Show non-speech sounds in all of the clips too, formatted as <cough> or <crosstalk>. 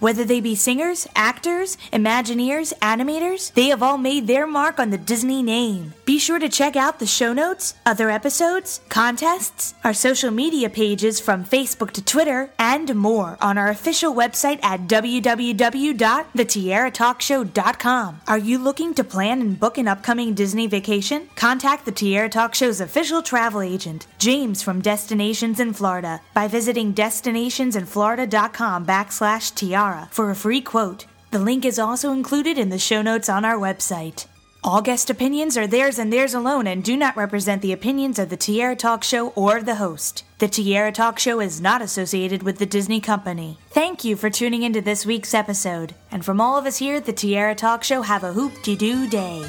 Whether they be singers, actors, Imagineers, animators, they have all made their mark on the Disney name. Be sure to check out the show notes, other episodes, contests, our social media pages from Facebook to Twitter, and more on our official website at www.thetiaratalkshow.com. Are you looking to plan and book an upcoming Disney vacation? Contact the Tiara Talk Show's official travel agent, James from Destinations in Florida, by visiting destinationsinflorida.com backslash for a free quote. The link is also included in the show notes on our website. All guest opinions are theirs and theirs alone and do not represent the opinions of the Tiara Talk Show or the host. The Tiara Talk Show is not associated with the Disney Company. Thank you for tuning into this week's episode. And from all of us here at the Tiara Talk Show, have a hoop de doo day.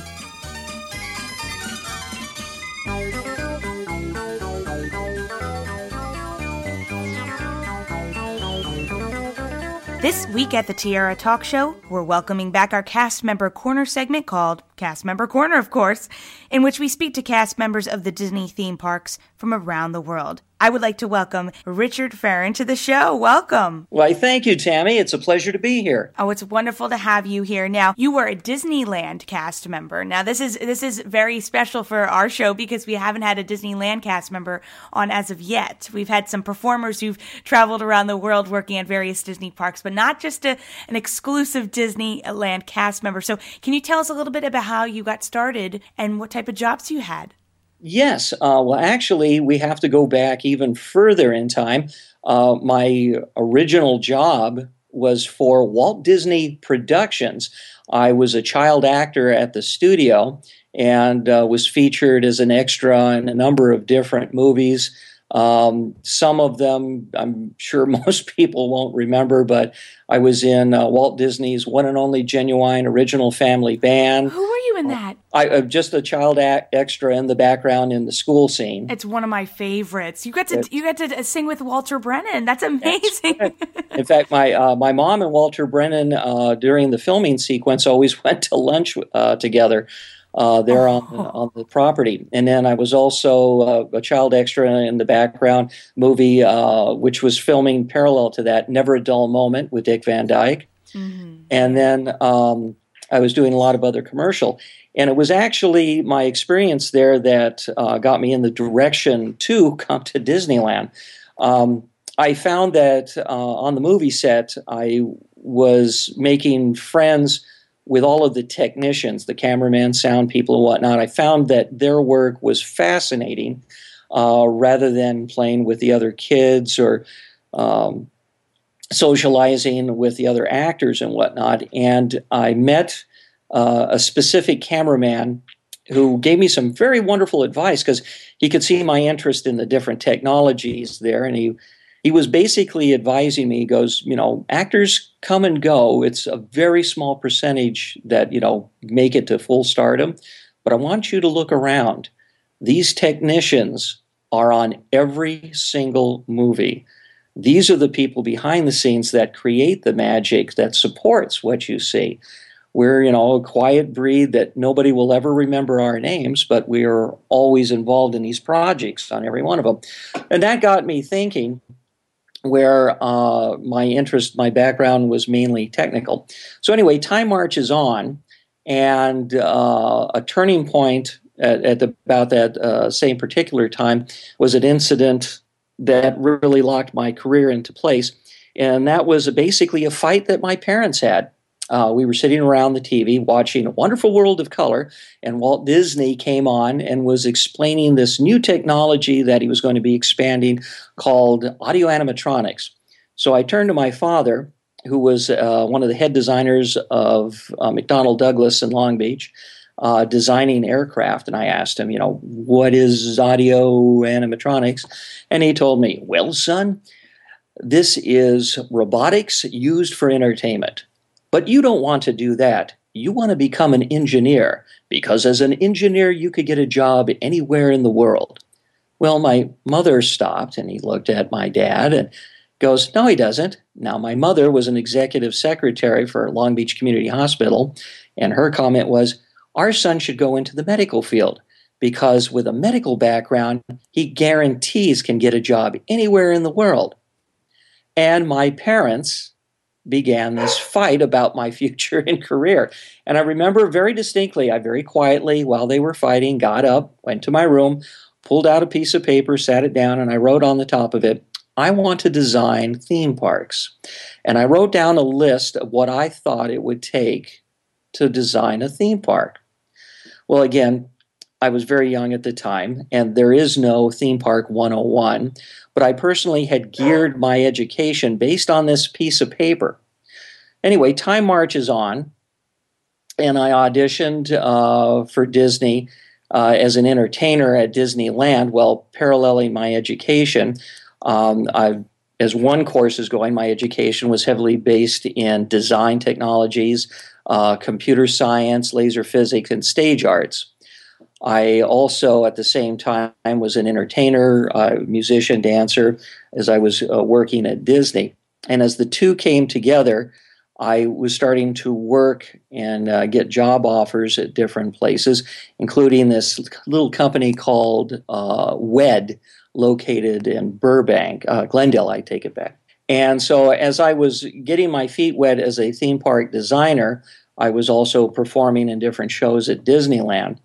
This week at the Tiara Talk Show, we're welcoming back our cast member corner segment called Cast Member Corner, of course, in which we speak to cast members of the Disney theme parks from around the world. I would like to welcome Richard Farron to the show. Welcome. Why, thank you, Tammy. It's a pleasure to be here. Oh, it's wonderful to have you here. Now, you were a Disneyland cast member. Now, this is this is very special for our show because we haven't had a Disneyland cast member on as of yet. We've had some performers who've traveled around the world working at various Disney parks, but not just a, an exclusive Disneyland cast member. So, can you tell us a little bit about how you got started and what type of jobs you had? Yes. Uh, well, actually, we have to go back even further in time. Uh, my original job was for Walt Disney Productions. I was a child actor at the studio and uh, was featured as an extra in a number of different movies. Um, some of them, I'm sure <laughs> most people won't remember, but I was in uh, Walt Disney's one and only genuine original family band. Who were you in that? I uh, just a child act extra in the background in the school scene. It's one of my favorites. You got to you got to sing with Walter Brennan. That's amazing. That's <laughs> in fact, my uh, my mom and Walter Brennan uh, during the filming sequence always <laughs> went to lunch uh, together uh, there oh. on, on the property. And then I was also uh, a child extra in the background movie, uh, which was filming parallel to that, Never a Dull Moment with Dick Van Dyke. Mm-hmm. And then um, I was doing a lot of other commercial. And it was actually my experience there that uh, got me in the direction to come to Disneyland. Um, I found that uh, on the movie set, I was making friends – with all of the technicians, the cameraman, sound people, and whatnot, I found that their work was fascinating uh, rather than playing with the other kids or um, socializing with the other actors and whatnot. And I met uh, a specific cameraman who gave me some very wonderful advice because he could see my interest in the different technologies there, and he he was basically advising me. He goes, you know, actors come and go. It's a very small percentage that you know make it to full stardom, but I want you to look around. These technicians are on every single movie. These are the people behind the scenes that create the magic that supports what you see. We're, you know, a quiet breed that nobody will ever remember our names, but we are always involved in these projects on every one of them. And that got me thinking where uh, my interest, my background was mainly technical. So, anyway, time marches on, and uh, a turning point at, at about that uh, same particular time was an incident that really locked my career into place. And that was basically a fight that my parents had uh, we were sitting around the TV watching A Wonderful World of Color, and Walt Disney came on and was explaining this new technology that he was going to be expanding called audio animatronics. So I turned to my father, who was uh, one of the head designers of uh, McDonnell Douglas in Long Beach. Uh, designing aircraft, and I asked him, you know, what is audio animatronics? And he told me, well, son, this is robotics used for entertainment. But you don't want to do that. You want to become an engineer because as an engineer, you could get a job anywhere in the world. Well, my mother stopped and he looked at my dad and goes, No, he doesn't. Now, my mother was an executive secretary for Long Beach Community Hospital, and her comment was, Our son should go into the medical field because with a medical background, he guarantees can get a job anywhere in the world. And my parents began this fight about my <laughs> future and career. And I remember very distinctly, I very quietly, while they were fighting, got up, went to my room, pulled out a piece of paper, sat it down, and I wrote on the top of it, I want to design theme parks. And I wrote down a list of what I thought it would take to design a theme park. Well, again, I was very young at the time, and there is no theme park 101, but I personally had geared my education based on this piece of paper. Anyway, time marches on, and I auditioned uh, for Disney uh, as an entertainer at Disneyland while paralleling my education. Um, I, as one course is going, my education was heavily based in design technologies, uh, computer science, laser physics, and stage arts. I also, at the same time, was an entertainer, uh, musician, dancer, as I was uh, working at Disney. And as the two came together, I was starting to work and uh, get job offers at different places, including this little company called uh, WED, located in Burbank, uh, Glendale, I take it back. And so, as I was getting my feet wet as a theme park designer, I was also performing in different shows at Disneyland.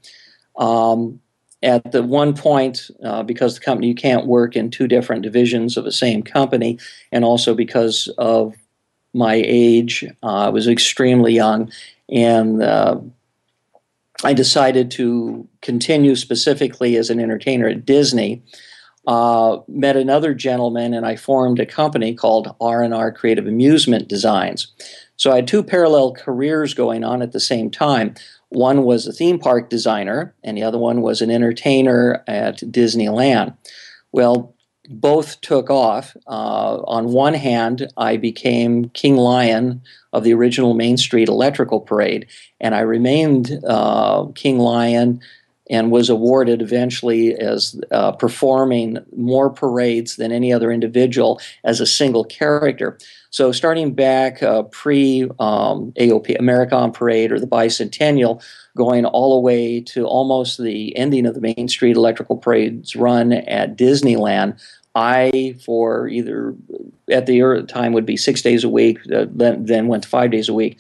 Um, at the one point, uh, because the company you can't work in two different divisions of the same company, and also because of my age, uh, I was extremely young, and uh, I decided to continue specifically as an entertainer at Disney. Uh, met another gentleman, and I formed a company called R and R Creative Amusement Designs. So I had two parallel careers going on at the same time. One was a theme park designer, and the other one was an entertainer at Disneyland. Well, both took off. Uh, on one hand, I became King Lion of the original Main Street Electrical Parade, and I remained uh, King Lion and was awarded eventually as uh, performing more parades than any other individual as a single character. So, starting back uh, pre um, AOP, American Parade or the Bicentennial, going all the way to almost the ending of the Main Street Electrical Parade's run at Disneyland, I, for either at the time would be six days a week, uh, then, then went to five days a week,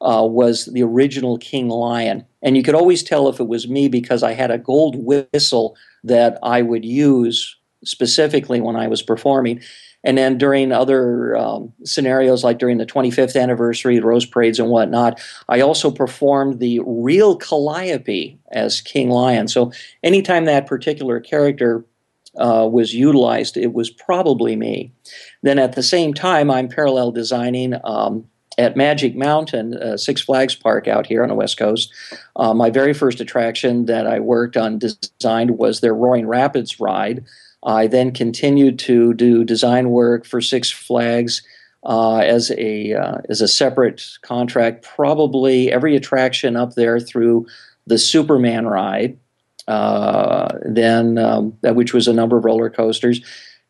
uh, was the original King Lion. And you could always tell if it was me because I had a gold whistle that I would use specifically when I was performing. And then during other um, scenarios, like during the 25th anniversary, the Rose Parades and whatnot, I also performed the real Calliope as King Lion. So anytime that particular character uh, was utilized, it was probably me. Then at the same time, I'm parallel designing um, at Magic Mountain, uh, Six Flags Park out here on the West Coast. Uh, my very first attraction that I worked on designed was their Roaring Rapids ride. I then continued to do design work for Six Flags uh, as a uh, as a separate contract. Probably every attraction up there through the Superman ride, uh, then um, which was a number of roller coasters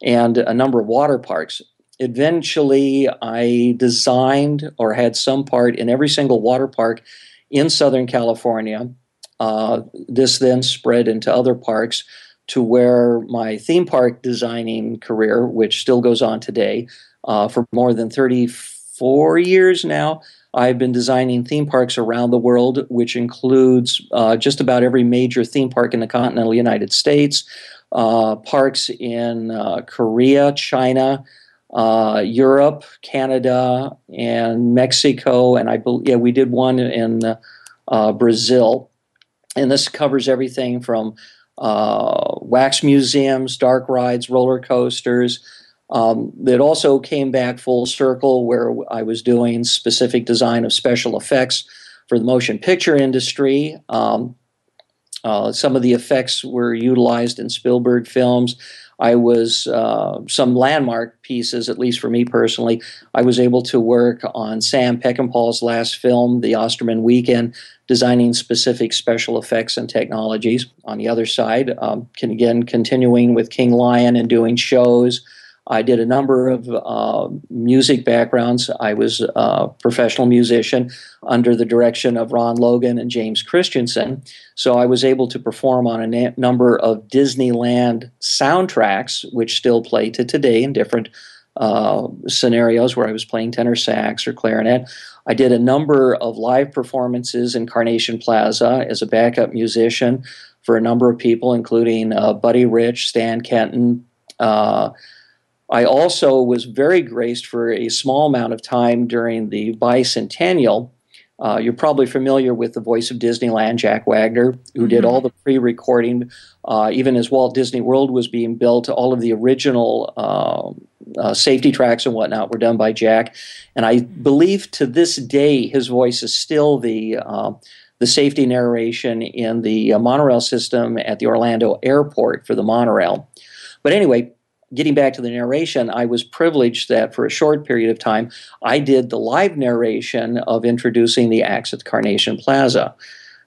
and a number of water parks. Eventually, I designed or had some part in every single water park in Southern California. Uh, this then spread into other parks to where my theme park designing career, which still goes on today, uh, for more than 34 years now, I've been designing theme parks around the world, which includes uh, just about every major theme park in the continental United States, uh, parks in uh, Korea, China, uh, Europe, Canada, and Mexico, and I believe yeah, we did one in uh, Brazil. And this covers everything from uh, wax museums, dark rides, roller coasters. Um, it also came back full circle where I was doing specific design of special effects for the motion picture industry. Um, uh, some of the effects were utilized in Spielberg films. I was uh, some landmark pieces, at least for me personally. I was able to work on Sam Peckinpah's last film, The Osterman Weekend, designing specific special effects and technologies. On the other side, um, can again continuing with King Lion and doing shows. I did a number of uh, music backgrounds. I was a professional musician under the direction of Ron Logan and James Christensen. So I was able to perform on a na- number of Disneyland soundtracks, which still play to today in different uh, scenarios where I was playing tenor sax or clarinet. I did a number of live performances in Carnation Plaza as a backup musician for a number of people, including uh, Buddy Rich, Stan Kenton. I also was very graced for a small amount of time during the bicentennial. Uh, you're probably familiar with the voice of Disneyland, Jack Wagner, who mm-hmm. did all the pre recording. Uh, even as Walt Disney World was being built, all of the original uh, uh, safety tracks and whatnot were done by Jack. And I believe to this day, his voice is still the uh, the safety narration in the uh, monorail system at the Orlando airport for the monorail. But anyway, getting back to the narration, I was privileged that for a short period of time, I did the live narration of introducing the acts at Carnation Plaza.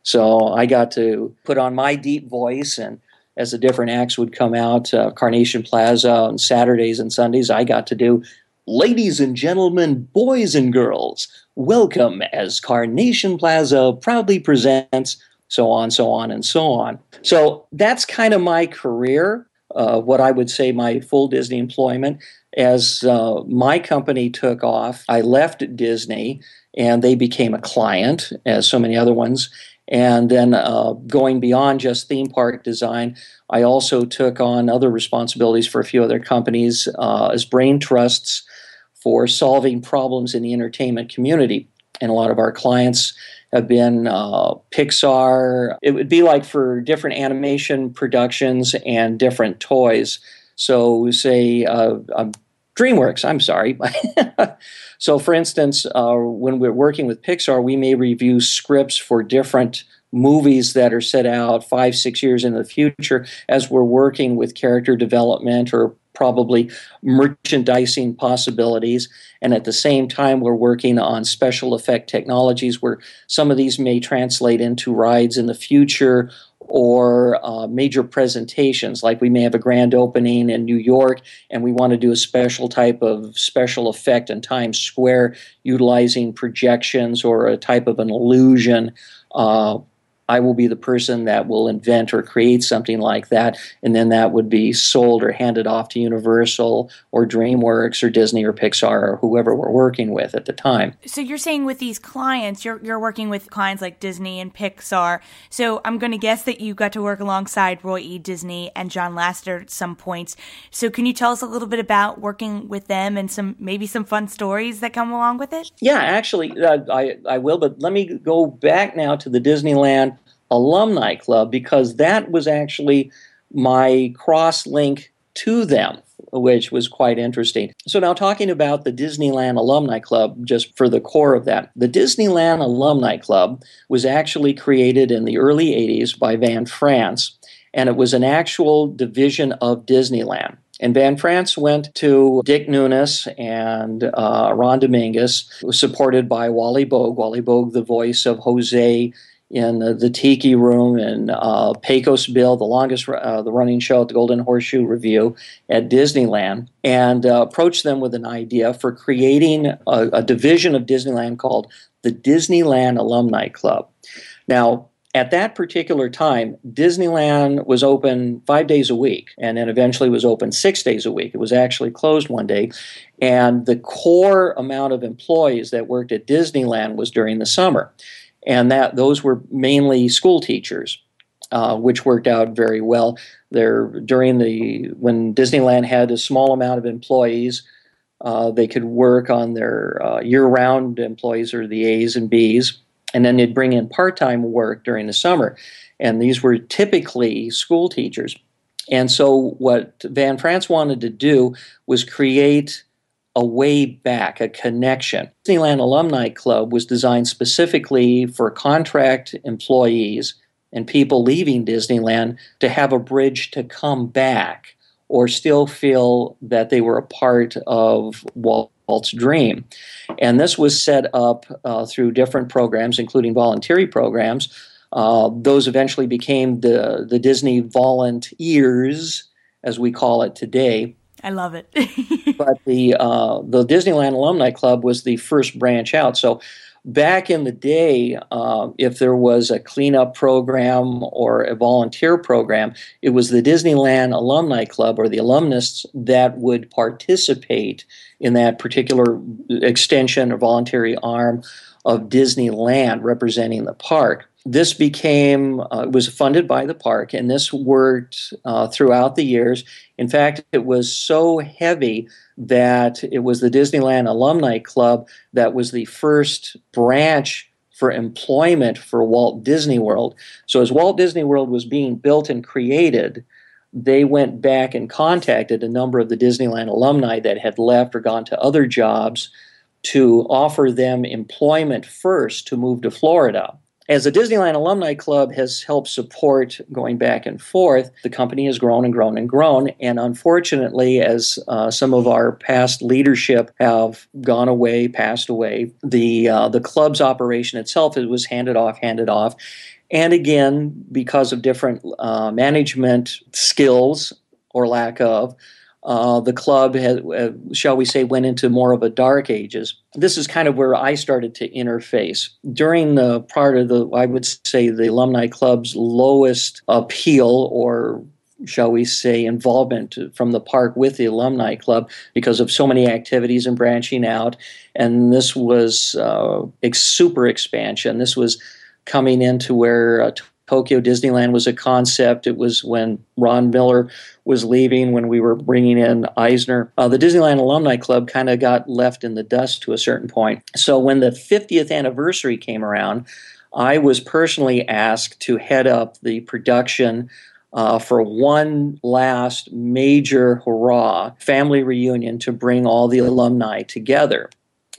So I got to put on my deep voice, and as the different acts would come out, uh, Carnation Plaza on Saturdays and Sundays, I got to do Ladies and gentlemen, boys and girls, welcome as Carnation Plaza proudly presents, so on, so on, and so on. So that's kind of my career, uh, what I would say my full Disney employment. As uh, my company took off, I left Disney and they became a client, as so many other ones. And then uh, going beyond just theme park design, I also took on other responsibilities for a few other companies uh, as brain trusts for solving problems in the entertainment community. And a lot of our clients have been uh, Pixar. It would be like for different animation productions and different toys. So, say, uh, um, DreamWorks, I'm sorry. <laughs> so, for instance, uh, when we're working with Pixar, we may review scripts for different movies that are set out five, six years in the future as we're working with character development or probably merchandising possibilities. And at the same time, we're working on special effect technologies where some of these may translate into rides in the future or uh, major presentations. Like we may have a grand opening in New York and we want to do a special type of special effect in Times Square utilizing projections or a type of an illusion. Uh, I will be the person that will invent or create something like that, and then that would be sold or handed off to Universal or DreamWorks or Disney or Pixar or whoever we're working with at the time. So you're saying with these clients, you're you're working with clients like Disney and Pixar. So I'm going to guess that you got to work alongside Roy E. Disney and John Lasseter at some points. So can you tell us a little bit about working with them and some maybe some fun stories that come along with it? Yeah, actually, uh, I I will. But let me go back now to the Disneyland Alumni Club because that was actually my cross link to them, which was quite interesting. So, now talking about the Disneyland Alumni Club, just for the core of that, the Disneyland Alumni Club was actually created in the early 80s by Van France, and it was an actual division of Disneyland. And Van France went to Dick Nunis and uh, Ron Dominguez, supported by Wally Boag. Wally Boag, the voice of Jose in the, the Tiki Room in uh, Pecos Bill, the longest uh, the running show at the Golden Horseshoe Revue at Disneyland, and uh, approached them with an idea for creating a, a division of Disneyland called the Disneyland Alumni Club. Now, at that particular time, Disneyland was open five days a week and then eventually was open six days a week. It was actually closed one day. And the core amount of employees that worked at Disneyland was during the summer and that those were mainly school teachers, uh, which worked out very well. There during the when Disneyland had a small amount of employees, uh, they could work on their uh, year-round employees or the A's and B's, and then they'd bring in part-time work during the summer, and these were typically school teachers. And so, what Van France wanted to do was create a way back, a connection. Disneyland Alumni Club was designed specifically for contract employees and people leaving Disneyland to have a bridge to come back or still feel that they were a part of Walt's dream. And this was set up uh, through different programs, including voluntary programs. Uh, those eventually became the, the Disney Volunteers, as we call it today I love it. <laughs> but the uh, the Disneyland Alumni Club was the first branch out. So back in the day, uh, if there was a cleanup program or a volunteer program, it was the Disneyland Alumni Club or the alumnus that would participate in that particular extension or voluntary arm of Disneyland representing the park. This became, uh, was funded by the park, and this worked uh, throughout the years. In fact, it was so heavy that it was the Disneyland Alumni Club that was the first branch for employment for Walt Disney World. So, as Walt Disney World was being built and created, they went back and contacted a number of the Disneyland alumni that had left or gone to other jobs to offer them employment first to move to Florida. As the Disneyland Alumni Club has helped support going back and forth, the company has grown and grown and grown. And unfortunately, as uh, some of our past leadership have gone away, passed away, the uh, the club's operation itself it was handed off, handed off. And again, because of different uh, management skills or lack of, uh, the club, has, uh, shall we say, went into more of a dark ages. This is kind of where I started to interface. During the part of the, I would say, the alumni club's lowest appeal or shall we say, involvement from the park with the alumni club because of so many activities and branching out. And this was uh, super expansion. This was coming into where uh, Tokyo Disneyland was a concept. It was when Ron Miller was leaving, when we were bringing in Eisner. Uh, the Disneyland Alumni Club kind of got left in the dust to a certain point. So when the 50th anniversary came around, I was personally asked to head up the production uh, for one last major hurrah family reunion to bring all the alumni together.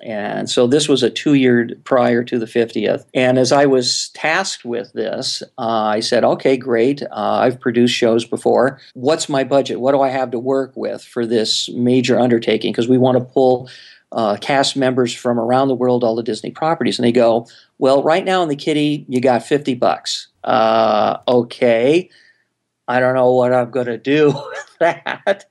And so this was a two year prior to the 50th. And as I was tasked with this, uh, I said, okay, great. Uh, I've produced shows before. What's my budget? What do I have to work with for this major undertaking? Because we want to pull uh, cast members from around the world, all the Disney properties. And they go, well, right now in the kitty, you got 50 bucks. Uh, okay. I don't know what I'm going to do <laughs> with that.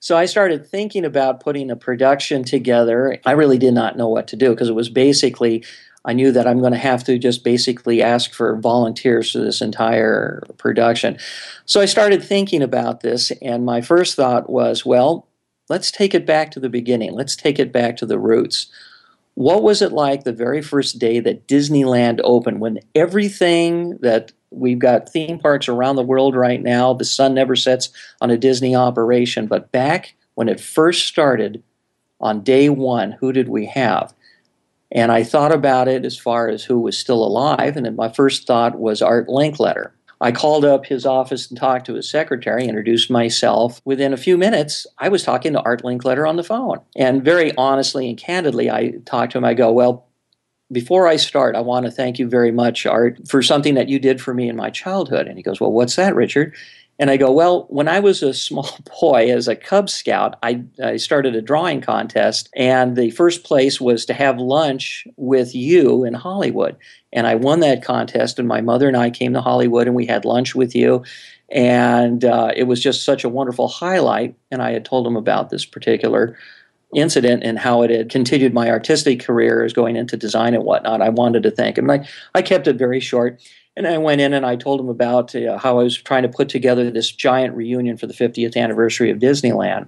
So I started thinking about putting a production together. I really did not know what to do because it was basically, I knew that I'm going to have to just basically ask for volunteers for this entire production. So I started thinking about this, and my first thought was, well, let's take it back to the beginning. Let's take it back to the roots. What was it like the very first day that Disneyland opened when everything that we've got theme parks around the world right now, the sun never sets on a Disney operation, but back when it first started on day one, who did we have? And I thought about it as far as who was still alive, and my first thought was Art Linkletter. I called up his office and talked to his secretary, introduced myself. Within a few minutes, I was talking to Art Linkletter on the phone. And very honestly and candidly, I talked to him. I go, Well, before I start, I want to thank you very much, Art, for something that you did for me in my childhood. And he goes, Well, what's that, Richard? And I go, Well, when I was a small <laughs> boy as a Cub Scout, I, I started a drawing contest, and the first place was to have lunch with you in Hollywood. And I won that contest, and my mother and I came to Hollywood and we had lunch with you. And uh, it was just such a wonderful highlight. And I had told him about this particular incident and how it had continued my artistic career as going into design and whatnot. I wanted to thank him. And I, I kept it very short. And I went in and I told him about uh, how I was trying to put together this giant reunion for the 50th anniversary of Disneyland.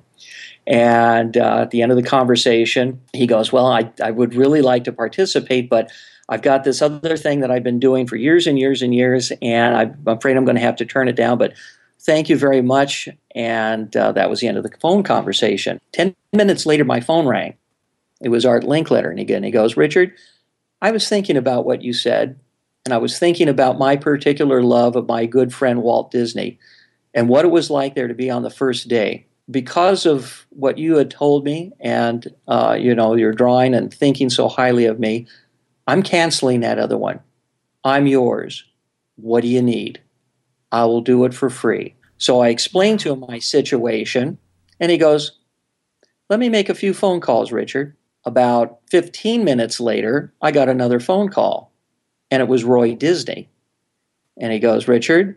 And uh, at the end of the conversation, he goes, Well, I, I would really like to participate, but I've got this other thing that I've been doing for years and years and years, and I'm afraid I'm going to have to turn it down. But thank you very much. And uh, that was the end of the phone conversation. Ten minutes later, my phone rang. It was Art Linkletter. And again, he goes, Richard, I was thinking about what you said and I was thinking about my particular love of my good friend Walt Disney and what it was like there to be on the first day. Because of what you had told me and, uh, you know, your drawing and thinking so highly of me, I'm canceling that other one. I'm yours. What do you need? I will do it for free. So I explained to him my situation, and he goes, Let me make a few phone calls, Richard. About 15 minutes later, I got another phone call and it was Roy Disney. And he goes, Richard,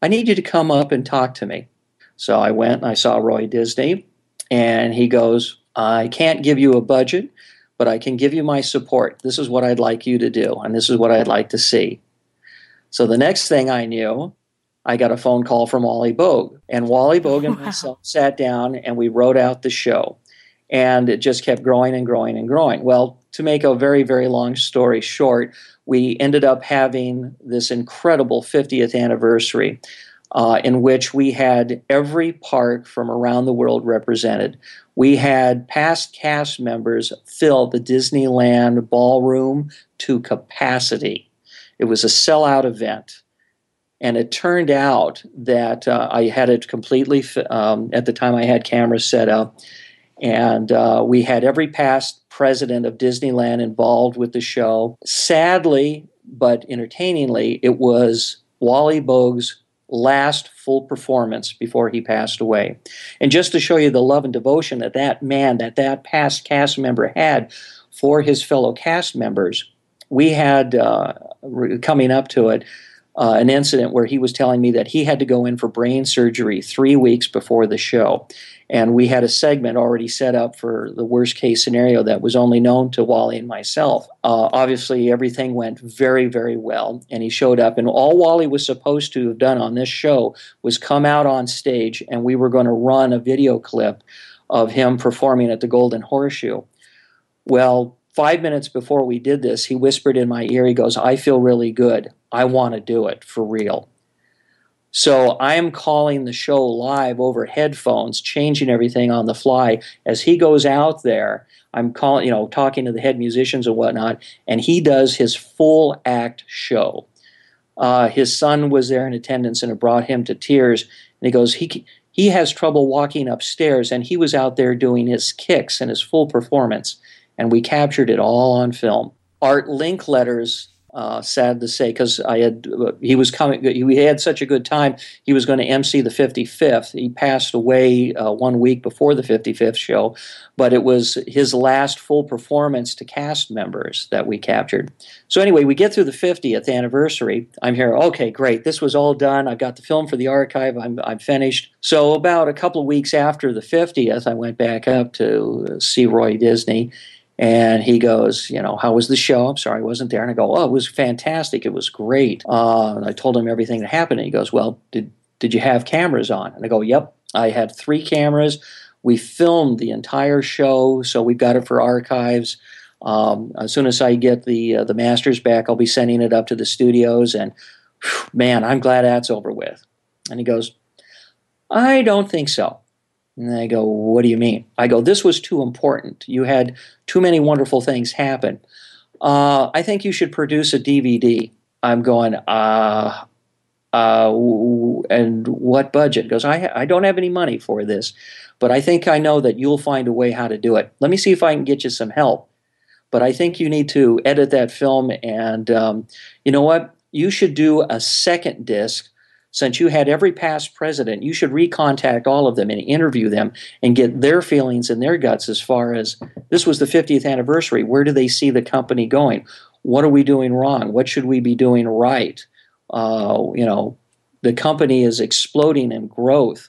I need you to come up and talk to me. So I went and I saw Roy Disney, And he goes, I can't give you a budget, but I can give you my support. This is what I'd like you to do, and this is what I'd like to see. So the next thing I knew, I got a phone call from Wally Boag. And Wally Boag and <laughs> wow. myself sat down and we wrote out the show. And it just kept growing and growing and growing. Well, to make a very, very long story short, we ended up having this incredible 50th anniversary uh, in which we had every park from around the world represented. We had past cast members fill the Disneyland ballroom to capacity. It was a sellout event. And it turned out that uh, I had it completely, um, at the time I had cameras set up, and uh, we had every past president of Disneyland involved with the show. Sadly, but entertainingly, it was Wally Boag's last full performance before he passed away. And just to show you the love and devotion that that man, that that past cast member had for his fellow cast members, we had uh, coming up to it uh, an incident where he was telling me that he had to go in for brain surgery three weeks before the show. And we had a segment already set up for the worst case scenario that was only known to Wally and myself. Uh, obviously, everything went very, very well, and he showed up. And all Wally was supposed to have done on this show was come out on stage, and we were going to run a video clip of him performing at the Golden Horseshoe. Well, five minutes before we did this, he whispered in my ear, he goes, I feel really good. I want to do it for real. So I am calling the show live over headphones, changing everything on the fly. As he goes out there, I'm calling, you know, talking to the head musicians and whatnot, and he does his full act show. Uh, his son was there in attendance, and it brought him to tears. And he goes, he he has trouble walking upstairs, and he was out there doing his kicks and his full performance, and we captured it all on film. Art Linkletter's uh, sad to say, because I had he was coming. We had such a good time. He was going to MC the 55th. He passed away uh, one week before the 55th show, but it was his last full performance to cast members that we captured. So anyway, we get through the 50th anniversary. I'm here. Okay, great. This was all done. I've got the film for the archive. I'm I'm finished. So about a couple of weeks after the 50th, I went back up to see Roy Disney and he goes, you know, how was the show? I'm sorry, I wasn't there. And I go, oh, it was fantastic. It was great. Uh, and I told him everything that happened. And he goes, well, did did you have cameras on? And I go, yep, I had three cameras. We filmed the entire show, so we've got it for archives. Um, as soon as I get the uh, the masters back, I'll be sending it up to the studios. And whew, man, I'm glad that's over with. And he goes, I don't think so. And I go, What do you mean? I go, This was too important. You had too many wonderful things happen. Uh, I think you should produce a DVD. I'm going, uh, uh, and what budget? Goes, I, I don't have any money for this, but I think I know that you'll find a way how to do it. Let me see if I can get you some help. But I think you need to edit that film, and um, you know what? You should do a second disc since you had every past president, you should recontact all of them and interview them and get their feelings and their guts as far as this was the 50th anniversary. Where do they see the company going? What are we doing wrong? What should we be doing right? Uh, you know, the company is exploding in growth.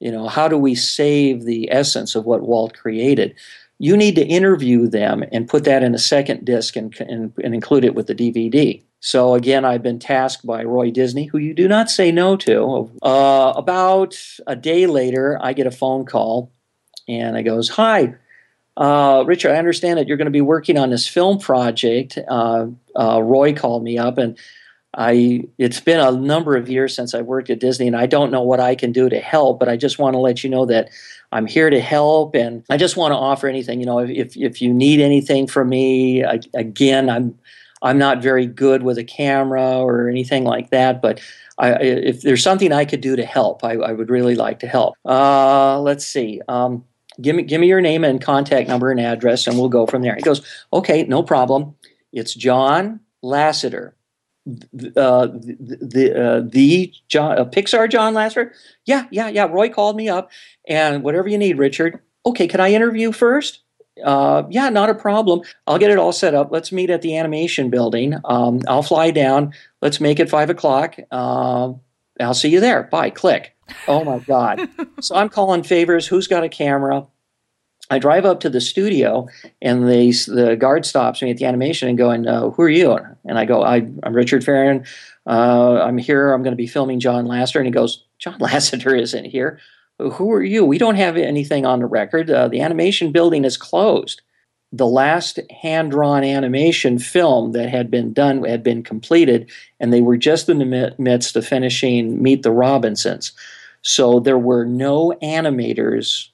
You know, how do we save the essence of what Walt created? You need to interview them and put that in a second disc and, and, and include it with the DVD. So again, I've been tasked by Roy Disney, who you do not say no to. Uh, about a day later, I get a phone call, and it goes, "Hi, uh, Richard. I understand that you're going to be working on this film project." Uh, uh, Roy called me up, and I. It's been a number of years since I worked at Disney, and I don't know what I can do to help. But I just want to let you know that I'm here to help, and I just want to offer anything. You know, if if you need anything from me, I, again, I'm I'm not very good with a camera or anything like that, but I, if there's something I could do to help, I, I would really like to help. Uh, let's see. Um, give me give me your name and contact number and address, and we'll go from there. He goes, okay, no problem. It's John Lasseter. Uh, the the, uh, the John, uh, Pixar John Lasseter. Yeah, yeah, yeah. Roy called me up, and whatever you need, Richard. Okay, can I interview first? Uh, yeah, not a problem. I'll get it all set up. Let's meet at the animation building. Um, I'll fly down. Let's make it five o'clock. Uh, I'll see you there. Bye. Click. Oh my God. <laughs> so I'm calling favors. Who's got a camera? I drive up to the studio, and the the guard stops me at the animation and going, uh, "Who are you?" And I go, I, am Richard Farron. Uh, I'm here. I'm going to be filming John Lasseter." And he goes, "John Lasseter isn't here. Who are you? We don't have anything on the record. Uh, the animation building is closed." The last hand drawn animation film that had been done had been completed, and they were just in the midst of finishing Meet the Robinsons. So there were no animators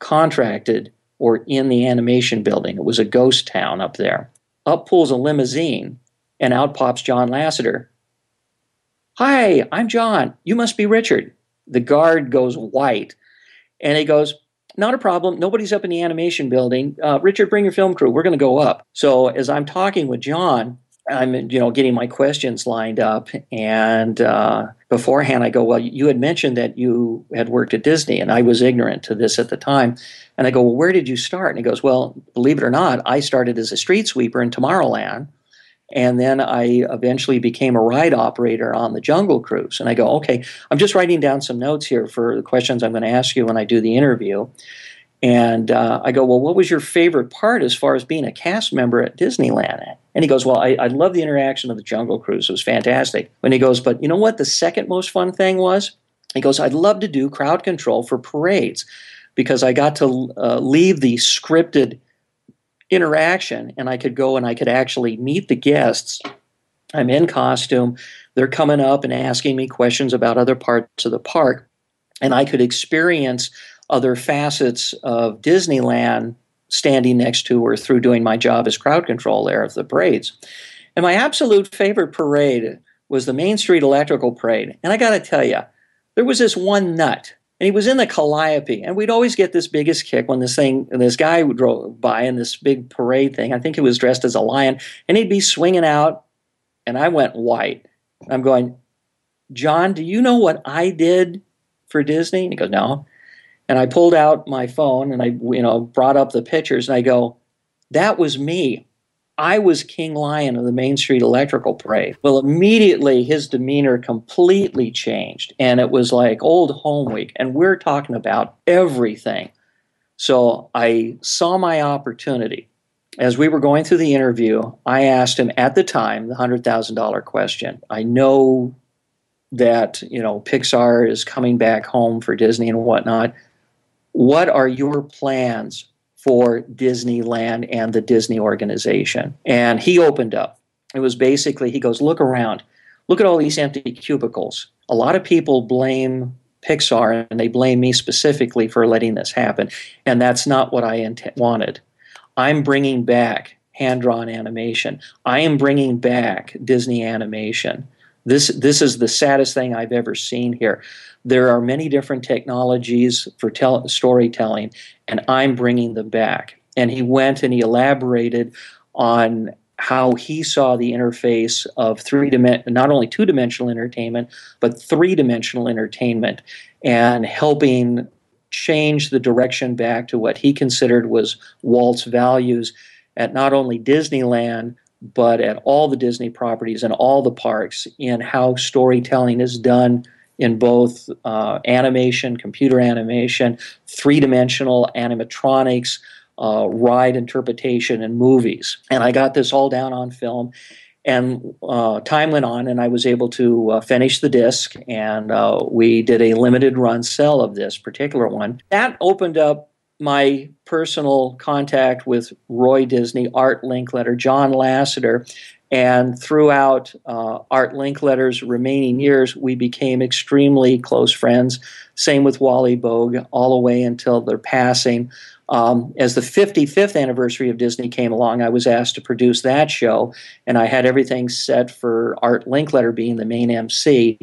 contracted or in the animation building. It was a ghost town up there. Up pulls a limousine, and out pops John Lasseter. Hi, I'm John. You must be Richard. The guard goes white, and he goes, Not a problem. Nobody's up in the animation building. Uh, Richard, bring your film crew. We're going to go up. So as I'm talking with John, I'm you know getting my questions lined up, and uh, beforehand I go, well, you had mentioned that you had worked at Disney, and I was ignorant to this at the time, and I go, well, where did you start? And he goes, well, believe it or not, I started as a street sweeper in Tomorrowland, and then I eventually became a ride operator on the Jungle Cruise. And I go, okay, I'm just writing down some notes here for the questions I'm going to ask you when I do the interview. And uh, I go, Well, what was your favorite part as far as being a cast member at Disneyland? And he goes, Well, I, I love the interaction of the Jungle Cruise. It was fantastic. And he goes, But you know what the second most fun thing was? He goes, I'd love to do crowd control for parades because I got to uh, leave the scripted interaction and I could go and I could actually meet the guests. I'm in costume. They're coming up and asking me questions about other parts of the park. And I could experience other facets of Disneyland standing next to or through doing my job as crowd control there of the parades. And my absolute favorite parade was the Main Street Electrical Parade. And I got to tell you, there was this one nut, and he was in the Calliope, and we'd always get this biggest kick when this thing, this guy would drove by in this big parade thing. I think he was dressed as a lion, and he'd be swinging out, and I went white. I'm going, John, do you know what I did for Disney? And he goes, No. And I pulled out my phone and I, you know, brought up the pictures and I go, that was me. I was King Lion of the Main Street Electrical Parade. Well, immediately his demeanor completely changed and it was like old home week. And we're talking about everything. So I saw my opportunity. As we were going through the interview, I asked him at the time the $100,000 question. I know that, you know, Pixar is coming back home for Disney and whatnot what are your plans for Disneyland and the Disney organization? And he opened up. It was basically, he goes, look around, look at all these empty cubicles. A lot of people blame Pixar and they blame me specifically for letting this happen. And that's not what I int- wanted. I'm bringing back hand drawn animation. I am bringing back Disney animation. This, this is the saddest thing I've ever seen here. There are many different technologies for tell- storytelling, and I'm bringing them back. And he went and he elaborated on how he saw the interface of three not only two dimensional entertainment, but three dimensional entertainment, and helping change the direction back to what he considered was Walt's values at not only Disneyland, but at all the Disney properties and all the parks in how storytelling is done in both uh, animation, computer animation, three dimensional animatronics, uh, ride interpretation, and movies. And I got this all down on film. And uh, time went on, and I was able to uh, finish the disc, and uh, we did a limited run sell of this particular one. That opened up my personal contact with Roy Disney, Art Linkletter, John Lasseter, and throughout uh, Art Linkletter's remaining years, we became extremely close friends. Same with Wally Boag, all the way until their passing. Um, as the 55th anniversary of Disney came along, I was asked to produce that show, and I had everything set for Art Linkletter being the main MC.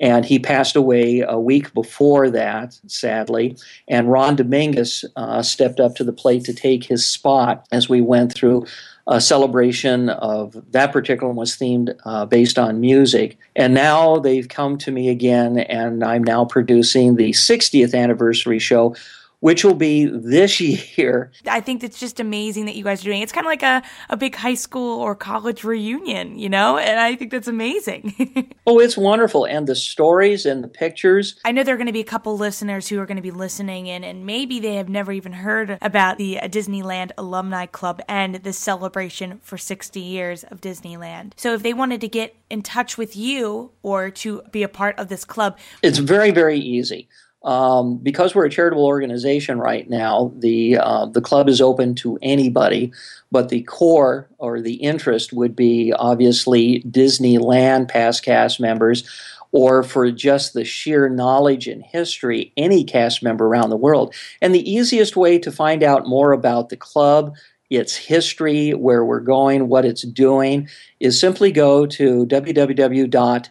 And he passed away a week before that, sadly. And Ron Dominguez uh, stepped up to the plate to take his spot as we went through a celebration of that particular one was themed uh, based on music. And now they've come to me again, and I'm now producing the 60th anniversary show, which will be this <laughs> year. I think it's just amazing that you guys are doing. It's kind of like a, a big high school or college reunion, you know, and I think that's amazing. <laughs> oh, it's wonderful, and the stories and the pictures. I know there are going to be a couple listeners who are going to be listening in, and maybe they have never even heard about the uh, Disneyland Alumni Club and the celebration for 60 years of Disneyland. So if they wanted to get in touch with you or to be a part of this club, it's very very easy. Um, because we're a charitable organization right now, the uh, the club is open to anybody, but the core or the interest would be obviously Disneyland past cast members, or for just the sheer knowledge and history, any cast member around the world. And the easiest way to find out more about the club, its history, where we're going, what it's doing, is simply go to www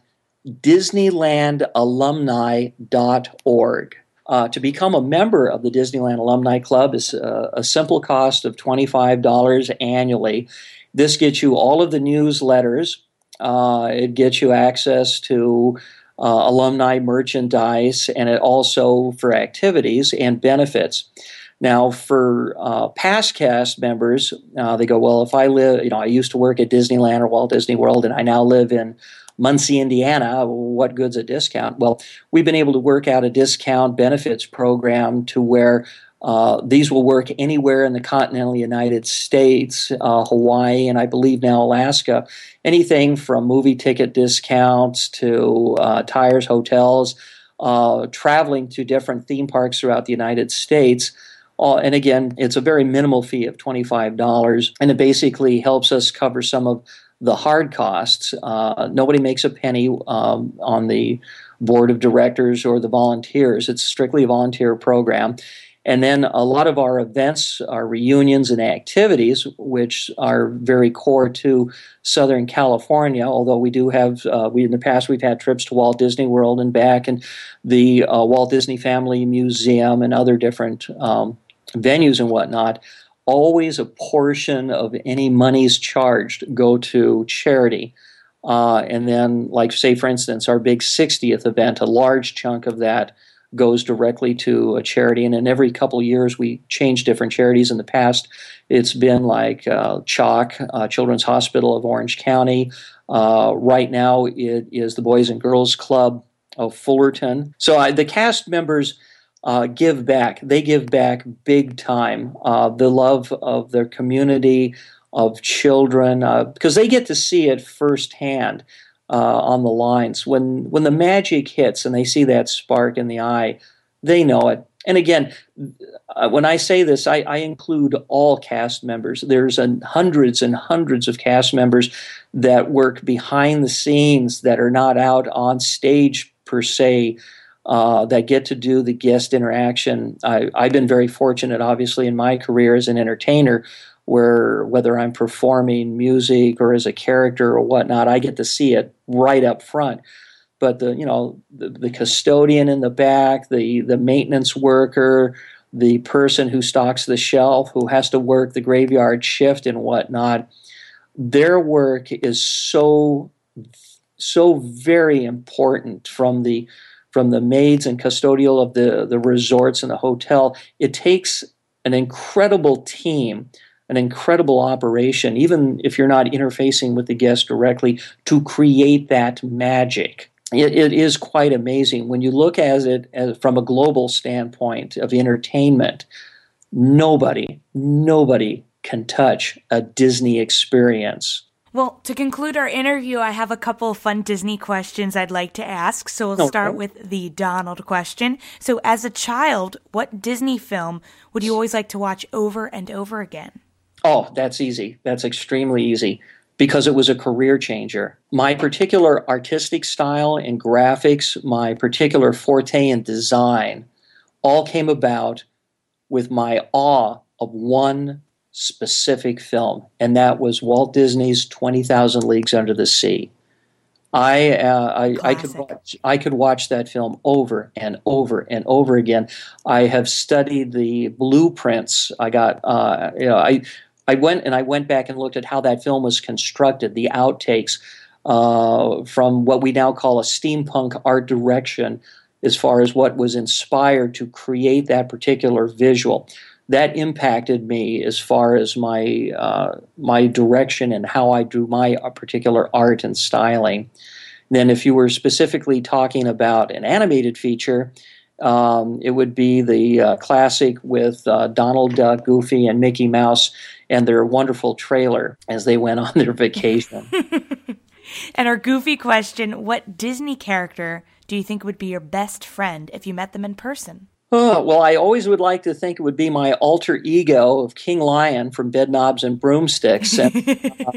disneylandalumni.org. Uh, to become a member of the Disneyland Alumni Club is uh, a simple cost of $25 annually. This gets you all of the newsletters. Uh, it gets you access to uh, alumni merchandise and it also for activities and benefits. Now, for uh, past cast members, uh, they go, well, if I live, you know, I used to work at Disneyland or Walt Disney World and I now live in Muncie, Indiana, what good's a discount? Well, we've been able to work out a discount benefits program to where uh, these will work anywhere in the continental United States, uh, Hawaii, and I believe now Alaska. Anything from movie ticket discounts to uh, tires, hotels, uh, traveling to different theme parks throughout the United States. Uh, and again, it's a very minimal fee of $25, and it basically helps us cover some of the hard costs. Uh, nobody makes a penny um, on the board of directors or the volunteers. It's strictly a volunteer program. And then a lot of our events, our reunions and activities, which are very core to Southern California, although we do have, uh, we in the past, we've had trips to Walt Disney World and back, and the uh, Walt Disney Family Museum and other different um, venues and whatnot always a portion of any monies charged go to charity. Uh, and then, like, say, for instance, our big 60th event, a large chunk of that goes directly to a charity. And in every couple of years, we change different charities. In the past, it's been like uh, CHOC, uh, Children's Hospital of Orange County. Uh, right now, it is the Boys and Girls Club of Fullerton. So the cast members uh, give back. They give back big time. Uh, the love of their community, of children, because uh, they get to see it firsthand uh, on the lines. When when the magic hits and they see that spark in the eye, they know it. And again, uh, when I say this, I, I include all cast members. There's hundreds and hundreds of cast members that work behind the scenes that are not out on stage per se uh, that get to do the guest interaction. I, I've been very fortunate, obviously, in my career as an entertainer, where whether I'm performing music or as a character or whatnot, I get to see it right up front. But the you know the, the custodian in the back, the the maintenance worker, the person who stocks the shelf, who has to work the graveyard shift and whatnot, their work is so so very important from the from the maids and custodial of the, the resorts and the hotel. It takes an incredible team, an incredible operation, even if you're not interfacing with the guest directly, to create that magic. It, it is quite amazing when you look at it as, from a global standpoint of entertainment. Nobody, nobody can touch a Disney experience well, to conclude our interview, I have a couple of fun Disney questions I'd like to ask. So we'll okay. start with the Donald question. So, as a child, what Disney film would you always like to watch over and over again? Oh, that's easy. That's extremely easy because it was a career changer. My particular artistic style and graphics, my particular forte in design, all came about with my awe of one specific film, and that was Walt Disney's Twenty Thousand Leagues Under the Sea. I, uh, I, I, could watch I could watch that film over and over and over again. I have studied the blueprints. I got uh, you know I I went and I went back and looked at how that film was constructed, the outtakes uh, from what we now call a steampunk art direction as far as what was inspired to create that particular visual. That impacted me as far as my uh, my direction and how I do my uh, particular art and styling. Then, if you were specifically talking about an animated feature, um, it would be the uh, classic with uh, Donald Duck, Goofy, and Mickey Mouse and their wonderful trailer as they went on their vacation. <laughs> and our goofy question What Disney character do you think it would be your best friend if you met them in person? Oh, well, I always would like to think it would be my alter ego of King Lion from Bedknobs and Broomsticks. And, <laughs> uh,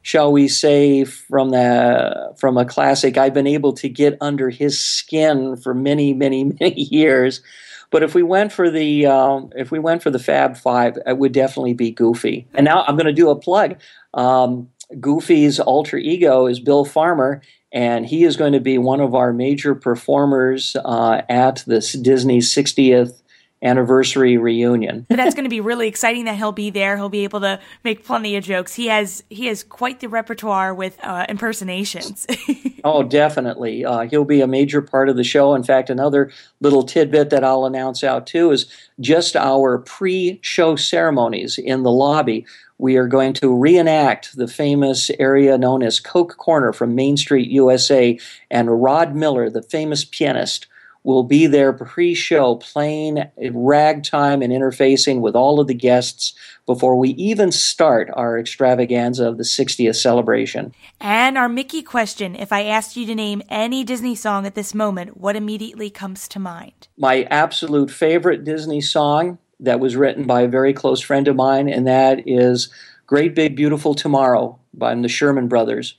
shall we say, from the from a classic, I've been able to get under his skin for many, many, <laughs> many years. But if we went for the um, if we went for the Fab Five, it would definitely be Goofy. And now I'm going to do a plug. Um, Goofy's alter ego is Bill Farmer, and he is going to be one of our major performers uh, at this Disney 60th anniversary reunion. That's going to be really exciting that he'll be there. He'll be able to make plenty of jokes. He has he has quite the repertoire with uh, impersonations. <laughs> oh, definitely. Uh, he'll be a major part of the show. In fact, another little tidbit that I'll announce out too is just our pre-show ceremonies in the lobby. We are going to reenact the famous area known as Coke Corner from Main Street, USA, and Rod Miller, the famous pianist, will be there pre show playing ragtime and interfacing with all of the guests before we even start our extravaganza of the 60th celebration. And our Mickey question if I asked you to name any Disney song at this moment, what immediately comes to mind? My absolute favorite Disney song that was written by a very close friend of mine, and that is Great Big Beautiful Tomorrow by the Sherman Brothers.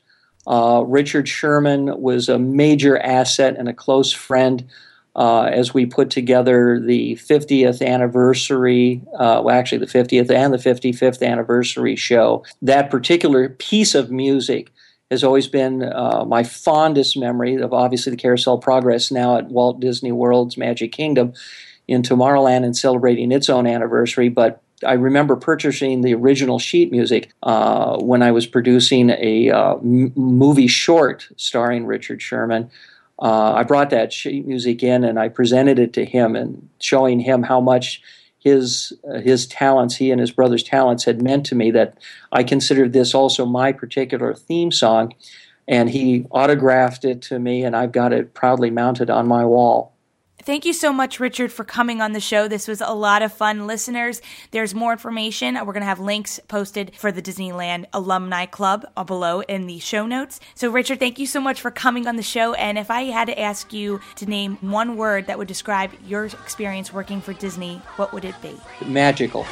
Uh, Richard Sherman was a major asset and a close friend uh, as we put together the 50th anniversary, uh, well, actually the 50th and the 55th anniversary show. That particular piece of music has always been uh, my fondest memory of obviously the Carousel Progress now at Walt Disney World's Magic Kingdom in Tomorrowland and celebrating its own anniversary. But I remember purchasing the original sheet music uh, when I was producing a uh, movie short starring Richard Sherman uh, I brought that sheet music in and I presented it to him and showing him how much his uh, his talents, he and his brother's talents, had meant to me. That I considered this also my particular theme song, and he autographed it to me, and I've got it proudly mounted on my wall. Thank you so much, Richard, for coming on the show. This was a lot of fun. Listeners, there's more information. We're going to have links posted for the Disneyland Alumni Club below in the show notes. So, Richard, thank you so much for coming on the show. And if I had to ask you to name one word that would describe your experience working for Disney, what would it be? Magical.